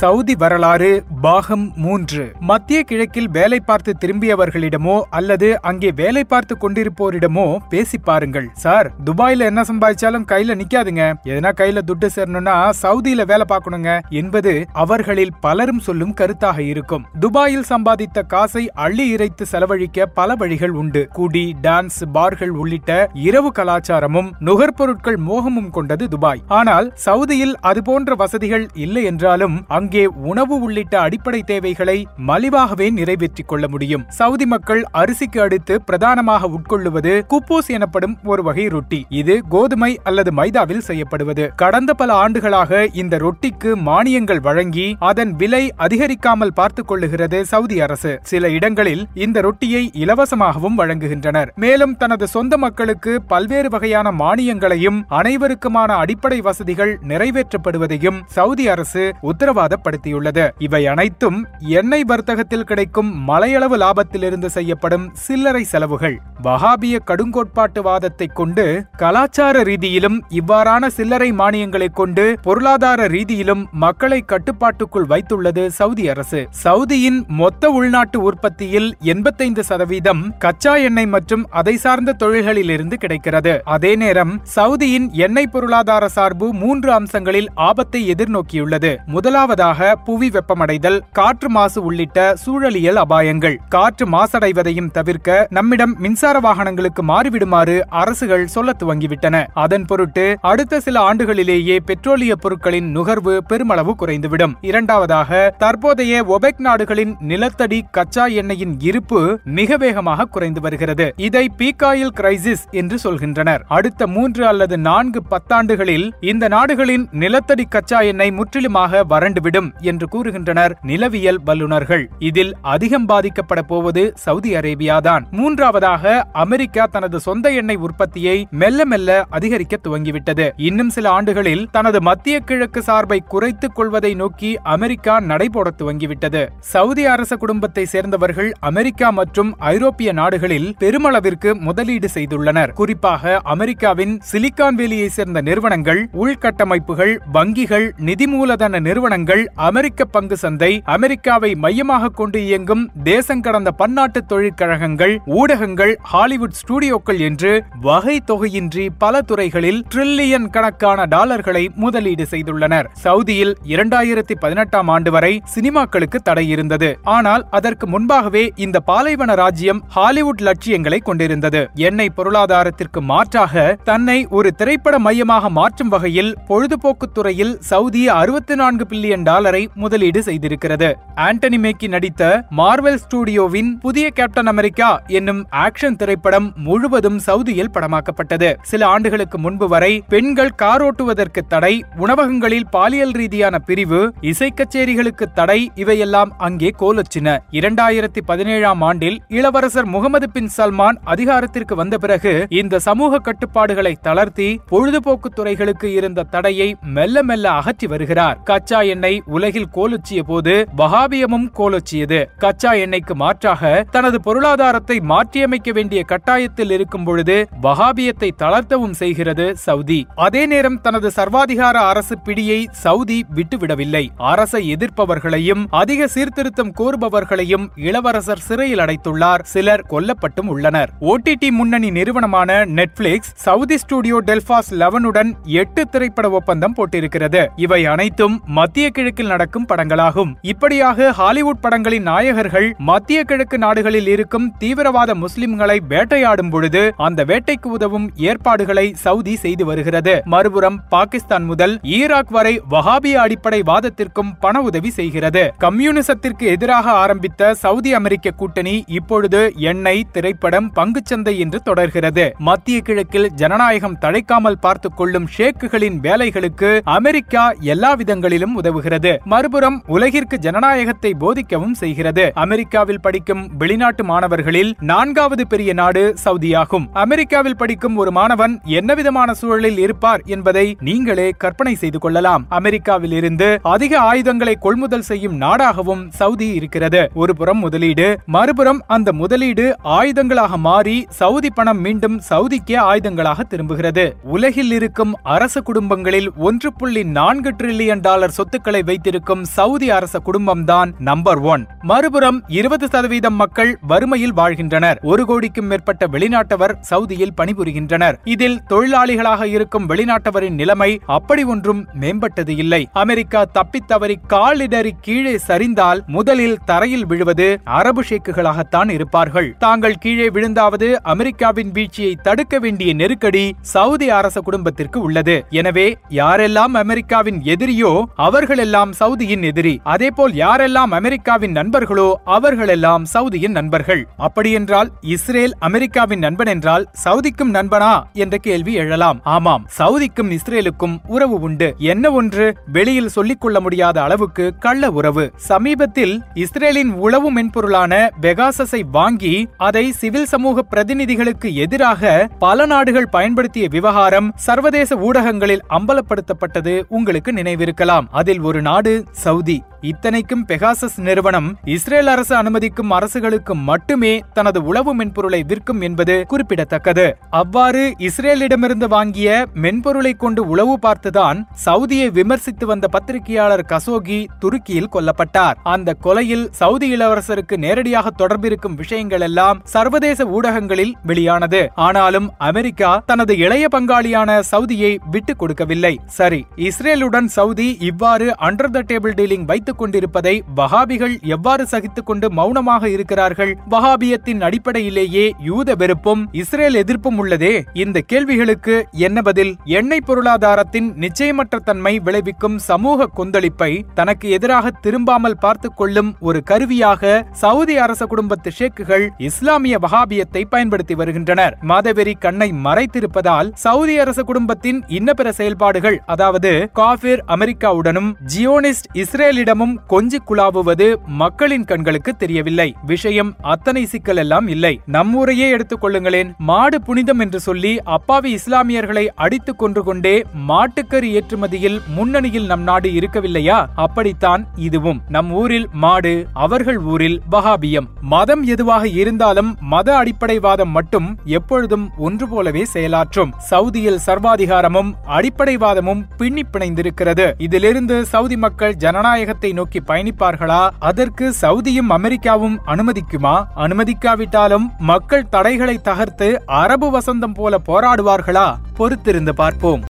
Saudi வரலாறு பாகம் மூன்று. மத்திய கிழக்கில் வேலை பார்த்து திரும்பியவர்களிடமோ அல்லது அங்கே வேலை பார்த்து கொண்டிருப்போரிடமோ பேசி பாருங்கள். சார் துபாயில என்ன சம்பாதிச்சாலும் கையில நிக்காதுங்க. எதனா கையில துட்டு சேரணும்னா சவுதியில வேலை பார்க்கணுங்க என்பது அவர்களில் பலரும் சொல்லும் கருத்தாக இருக்கும். துபாயில் சம்பாதித்த காசை அள்ளி இறைத்து செலவழிக்க பல வழிகள் உண்டு. குடி டான்ஸ் பார்கள் உள்ளிட்ட இரவு கலாச்சாரமும் நுகர்பொருட்கள் மோகமும் கொண்டது துபாய். ஆனால் சவுதியில் அது போன்ற வசதிகள் இல்லை என்றாலும் அங்கு உணவு உள்ளிட்ட அடிப்படை தேவைகளை மலிவாகவே நிறைவேற்றிக் கொள்ள முடியும். சவுதி மக்கள் அரிசிக்கு அடுத்து பிரதானமாக உட்கொள்ளுவது குப்போஸ் எனப்படும் ஒரு வகை ரொட்டி. இது கோதுமை அல்லது மைதாவில் செய்யப்படுவது. கடந்த பல ஆண்டுகளாக இந்த ரொட்டிக்கு மானியங்கள் வழங்கி அதன் விலை அதிகரிக்காமல் பார்த்துக் கொள்ளுகிறது சவுதி அரசு. சில இடங்களில் இந்த ரொட்டியை இலவசமாகவும் வழங்குகின்றனர். மேலும் தனது சொந்த மக்களுக்கு பல்வேறு வகையான மானியங்களையும் அனைவருக்குமான அடிப்படை வசதிகள் நிறைவேற்றப்படுவதையும் சவுதி அரசு உத்தரவாத உத்தரவாதப்படுத்தியுள்ளது இவை அனைத்தும் எண்ணெய் வர்த்தகத்தில் கிடைக்கும் மலையளவு லாபத்திலிருந்து செய்யப்படும் சில்லறை செலவுகள். வஹாபிய கடுங்கோட்பாட்டு வாதத்தை கொண்டு கலாச்சார ரீதியிலும் இவ்வாறான சில்லறை மானியங்களை கொண்டு பொருளாதார ரீதியிலும் மக்களை கட்டுப்பாட்டுக்குள் வைத்துள்ளது சவுதி அரசு. சவுதியின் மொத்த உள்நாட்டு உற்பத்தியில் எண்பத்தைந்து சதவீதம் கச்சா எண்ணெய் மற்றும் அதை சார்ந்த தொழில்களிலிருந்து கிடைக்கிறது. அதே நேரம் சவுதியின் எண்ணெய் பொருளாதார சார்பு மூன்று அம்சங்களில் ஆபத்தை எதிர்நோக்கியுள்ளது. முதலாவதாக புவி வெப்பமடைதல் காற்று மாசு உள்ளிட்ட சூழலியல் அபாயங்கள். காற்று மாசடைவதையும் தவிர்க்க நம்மிடம் மின்சார வாகனங்களுக்கு மாறிவிடுமாறு அரசுகள் சொல்ல துவங்கிவிட்டன. அதன் பொருட்டு அடுத்த சில ஆண்டுகளிலேயே பெட்ரோலிய பொருட்களின் நுகர்வு பெருமளவு குறைந்துவிடும். இரண்டாவதாக தற்போதைய ஒபெக் நாடுகளின் நிலத்தடி கச்சா எண்ணெயின் இருப்பு மிக வேகமாக குறைந்து வருகிறது. இதை பீக்காயில் கிரைசிஸ் என்று சொல்கின்றனர். அடுத்த மூன்று அல்லது நான்கு பத்தாண்டுகளில் இந்த நாடுகளின் நிலத்தடி கச்சா எண்ணெய் முற்றிலுமாக வறண்டுவிடும் என்று கூறுகின்றனர் நிலவியல் வல்லுநர்கள். இதில் அதிகம் பாதிக்கப்பட போவது சவுதி அரேபியாதான். மூன்றாவதாக அமெரிக்கா தனது சொந்த எண்ணெய் உற்பத்தியை மெல்ல மெல்ல அதிகரிக்க துவங்கிவிட்டது. இன்னும் சில ஆண்டுகளில் தனது மத்திய கிழக்கு சார்பை குறைத்துக் கொள்வதை நோக்கி அமெரிக்கா நடைபோட துவங்கிவிட்டது. சவுதி அரச குடும்பத்தை சேர்ந்தவர்கள் அமெரிக்கா மற்றும் ஐரோப்பிய நாடுகளில் பெருமளவிற்கு முதலீடு செய்துள்ளனர். குறிப்பாக அமெரிக்காவின் சிலிக்கான் வேலியை சேர்ந்த நிறுவனங்கள் உள்கட்டமைப்புகள் வங்கிகள் நிதி மூலதன நிறுவனங்கள் அமெரிக்க பங்கு சந்தை அமெரிக்காவை மையமாக கொண்டு இயங்கும் தேசங்கடந்த பன்னாட்டு தொழிற்கழகங்கள் ஊடகங்கள் ஹாலிவுட் ஸ்டுடியோக்கள் என்று வகை தொகையின்றி பல துறைகளில் டிரில்லியன் கணக்கான டாலர்களை முதலீடு செய்துள்ளனர். சவுதியில் இரண்டாயிரத்தி பதினெட்டாம் ஆண்டு வரை சினிமாக்களுக்கு தடை இருந்தது. ஆனால் அதற்கு முன்பாகவே இந்த பாலைவன ராஜ்யம் ஹாலிவுட் லட்சியங்களை கொண்டிருந்தது. எண்ணெய் பொருளாதாரத்திற்கு மாற்றாக தன்னை ஒரு திரைப்பட மையமாக மாற்றும் வகையில் பொழுதுபோக்கு துறையில் சவுதி அறுபத்தி நான்கு பில்லியன் டாலரை முதலீடு செய்திருக்கிறது. ஆண்டனி மேக்கி நடித்த மார்வெல் ஸ்டுடியோவின் புதிய கேப்டன் அமெரிக்கா என்னும் ஆக்ஷன் திரைப்படம் முழுவதும் சவுதியில் படமாக்கப்பட்டது. சில ஆண்டுகளுக்கு முன்பு வரை பெண்கள் கார் ஓட்டுவதற்கு தடை உணவகங்களில் பாலியல் ரீதியான பிரிவு இசை கச்சேரிகளுக்கு தடை இவையெல்லாம் அங்கே கோலொச்சின. இரண்டாயிரத்தி பதினேழாம் ஆண்டில் இளவரசர் முகமது பின் சல்மான் அதிகாரத்திற்கு வந்த பிறகு இந்த சமூக கட்டுப்பாடுகளை தளர்த்தி பொழுதுபோக்கு துறைகளுக்கு இருந்த தடையை மெல்ல மெல்ல அகற்றி வருகிறார். கச்சா எண்ணெய் உலகில் கோலொச்சிய போது வஹாபியமும் கோலொச்சியது. கச்சா எண்ணெய்க்கு மாற்றாக தனது பொருளாதாரத்தை மாற்றியமைக்க வேண்டிய கட்டாயத்தில் இருக்கும் பொழுது வஹாபியத்தை தளர்த்தவும் செய்கிறது சவுதி. அதே நேரம் தனது சர்வாதிகார அரசு பிடியை சவுதி விட்டுவிடவில்லை. அரசை எதிர்ப்பவர்களையும் அதிக சீர்திருத்தம் கோருபவர்களையும் இளவரசர் சிறையில் அடைத்துள்ளார். சிலர் கொல்லப்பட்டும் உள்ளனர். ஓடிடி முன்னணி நிறுவனமான நெட்ஃபிளிக்ஸ் சவுதி ஸ்டுடியோ டெல்பாஸ் லெவனுடன் எட்டு திரைப்பட ஒப்பந்தம் போட்டிருக்கிறது. இவை அனைத்தும் மத்திய கிழக்கு கிழக்கில் நடக்கும் படங்களாகும். இப்படியாக ஹாலிவுட் படங்களின் நாயகர்கள் மத்திய கிழக்கு நாடுகளில் இருக்கும் தீவிரவாத முஸ்லிம்களை வேட்டையாடும் பொழுது அந்த வேட்டைக்கு உதவும் ஏற்பாடுகளை சவுதி செய்து வருகிறது. மறுபுறம் பாகிஸ்தான் முதல் ஈராக் வரை வஹாபிய அடிப்படை வாதத்திற்கும் பண உதவி செய்கிறது. கம்யூனிசத்திற்கு எதிராக ஆரம்பித்த சவுதி அமெரிக்க கூட்டணி இப்பொழுது எண்ணெய் திரைப்படம் பங்குச்சந்தை என்று தொடர்கிறது. மத்திய கிழக்கில் ஜனநாயகம் தழைக்காமல் பார்த்துக் கொள்ளும் ஷேக்குகளின் வேலைகளுக்கு அமெரிக்கா எல்லா விதங்களிலும் உதவுகிறது. மறுபுறம் உலகிற்கு ஜனநாயகத்தை போதிக்கவும் செய்கிறது. அமெரிக்காவில் படிக்கும் வெளிநாட்டு மாணவர்களில் நான்காவது பெரிய நாடு சவுதியாகும். அமெரிக்காவில் படிக்கும் ஒரு மாணவன் என்ன விதமான சூழலில் இருப்பார் என்பதை நீங்களே கற்பனை செய்து கொள்ளலாம். அமெரிக்காவில் இருந்து அதிக ஆயுதங்களை கொள்முதல் செய்யும் நாடாகவும் சவுதி இருக்கிறது. ஒரு புறம் முதலீடு மறுபுறம் அந்த முதலீடு ஆயுதங்களாக மாறி சவுதி பணம் மீண்டும் சவுதிக்கே ஆயுதங்களாக திரும்புகிறது. உலகில் இருக்கும் அரசு குடும்பங்களில் ஒன்று புள்ளி நான்கு டிரில்லியன் டாலர் சொத்துக்களை வைத்திருக்கும் சவுதி அரச குடும்பம்தான் நம்பர் ஒன் மறுபுறம் இருபது சதவீதம் மக்கள் வறுமையில் வாழ்கின்றனர். ஒரு கோடிக்கும் மேற்பட்ட வெளிநாட்டவர் சவுதியில் பணிபுரிகின்றனர். இதில் தொழிலாளிகளாக இருக்கும் வெளிநாட்டவரின் நிலைமை அப்படி ஒன்றும் மேம்பட்டது இல்லை. அமெரிக்கா தப்பித்தவறி காலிடறி கீழே சரிந்தால் முதலில் தரையில் விழுவது அரபு ஷேக்குகளாகத்தான் இருப்பார்கள். தாங்கள் கீழே விழுந்தாவது அமெரிக்காவின் வீழ்ச்சியை தடுக்க வேண்டிய நெருக்கடி சவுதி அரச குடும்பத்திற்கு உள்ளது. எனவே யாரெல்லாம் அமெரிக்காவின் எதிரியோ அவர்களெல்லாம் சவுதியின் எதிரி. அதேபோல் யாரெல்லாம் அமெரிக்காவின் நண்பர்களோ அவர்களெல்லாம் சவுதியின் நண்பர்கள். அப்படியென்றால் இஸ்ரேல் அமெரிக்காவின் நண்பன் என்றால் சவுதிக்கும் நண்பனா? என்ற கேள்வி எழலாம். ஆமாம் சவுதிக்கும் இஸ்ரேலுக்கும் உறவு உண்டு. என்ன ஒன்று? வெளியில் சொல்லிக் கொள்ள முடியாத அளவுக்கு கள்ள உறவு. சமீபத்தில் இஸ்ரேலின் உளவு மென்பொருளான பெகாசஸை வாங்கி அதை சிவில் சமூக பிரதிநிதிகளுக்கு எதிராக பல நாடுகள் பயன்படுத்திய விவகாரம் சர்வதேச ஊடகங்களில் அம்பலப்படுத்தப்பட்டது உங்களுக்கு நினைவிருக்கலாம். அதில் ஒரு நாடு சவுதி. இத்தனைக்கும் பெகாசஸ் நிறுவனம் இஸ்ரேல் அரசு அனுமதிக்கும் அரசுகளுக்கு மட்டுமே தனது உளவு மென்பொருளை விற்கும் என்பது குறிப்பிடத்தக்கது. அவ்வாறு இஸ்ரேலிடமிருந்து வாங்கிய மென்பொருளை கொண்டு உளவு பார்த்துதான் சவுதியை விமர்சித்து வந்த பத்திரிகையாளர் கசோகி துருக்கியில் கொல்லப்பட்டார். அந்த கொலையில் சவுதி இளவரசருக்கு நேரடியாக தொடர்பிருக்கும் விஷயங்கள் எல்லாம் சர்வதேச ஊடகங்களில் வெளியானது. ஆனாலும் அமெரிக்கா தனது இளைய பங்காளியான சவுதியை விட்டுக் கொடுக்கவில்லை. சரி இஸ்ரேலுடன் சவுதி இவ்வாறு அண்டர் த டேபிள் டீலிங் வைத்துக் கொண்டிருப்பதை வஹாபிகள் எவ்வாறு சகித்துக் கொண்டு மௌனமாக இருக்கிறார்கள்? வஹாபியத்தின் அடிப்படையிலேயே யூத வெறுப்பும் இஸ்ரேல் எதிர்ப்பும் உள்ளதே? இந்த கேள்விகளுக்கு என்ன பதில்? எண்ணெய் பொருளாதாரத்தின் நிச்சயமற்ற தன்மை விளைவிக்கும் சமூக கொந்தளிப்பை தனக்கு எதிராக திரும்பாமல் பார்த்துக் கொள்ளும் ஒரு கருவியாக சவுதி அரச குடும்பத்து ஷேக்குகள் இஸ்லாமிய வஹாபியத்தை பயன்படுத்தி வருகின்றனர். மாதவெறி கண்ணை மறைத்திருப்பதால் சவுதி அரச குடும்பத்தின் இன்னபிற செயல்பாடுகள் அதாவது காபிர் அமெரிக்காவுடனும் ஜி ஜியோனிஸ்ட் இஸ்ரேலிடமும் கொஞ்சி குழாவுவது மக்களின் கண்களுக்கு தெரியவில்லை. விஷயம் அத்தனை சிக்கல் எல்லாம் இல்லை நம்மூரையே எடுத்துக் கொள்ளுங்களேன். மாடு புனிதம் என்று சொல்லி அப்பாவி இஸ்லாமியர்களை அடித்துக் கொன்று கொண்டே மாட்டுக்கறி ஏற்றுமதியில் முன்னணியில் நம் நாடு இருக்கவில்லையா? அப்படித்தான் இதுவும். நம் ஊரில் மாடு அவர்கள் ஊரில் வகாபியம் மதம் எதுவாக இருந்தாலும் மத அடிப்படைவாதம் மட்டும் எப்பொழுதும் ஒன்று போலவே செயலாற்றும். சவுதியில் சர்வாதிகாரமும் அடிப்படைவாதமும் பின்னி பிணைந்திருக்கிறது. இதிலிருந்து சவுதி சவுதி மக்கள் ஜனநாயகத்தை நோக்கி பயணிப்பார்களா? அதற்கு சவுதியும் அமெரிக்காவும் அனுமதிக்குமா? அனுமதிக்காவிட்டாலும் மக்கள் தடைகளை தகர்த்து அரபு வசந்தம் போல போராடுவார்களா? பொறுத்திருந்து பார்ப்போம்.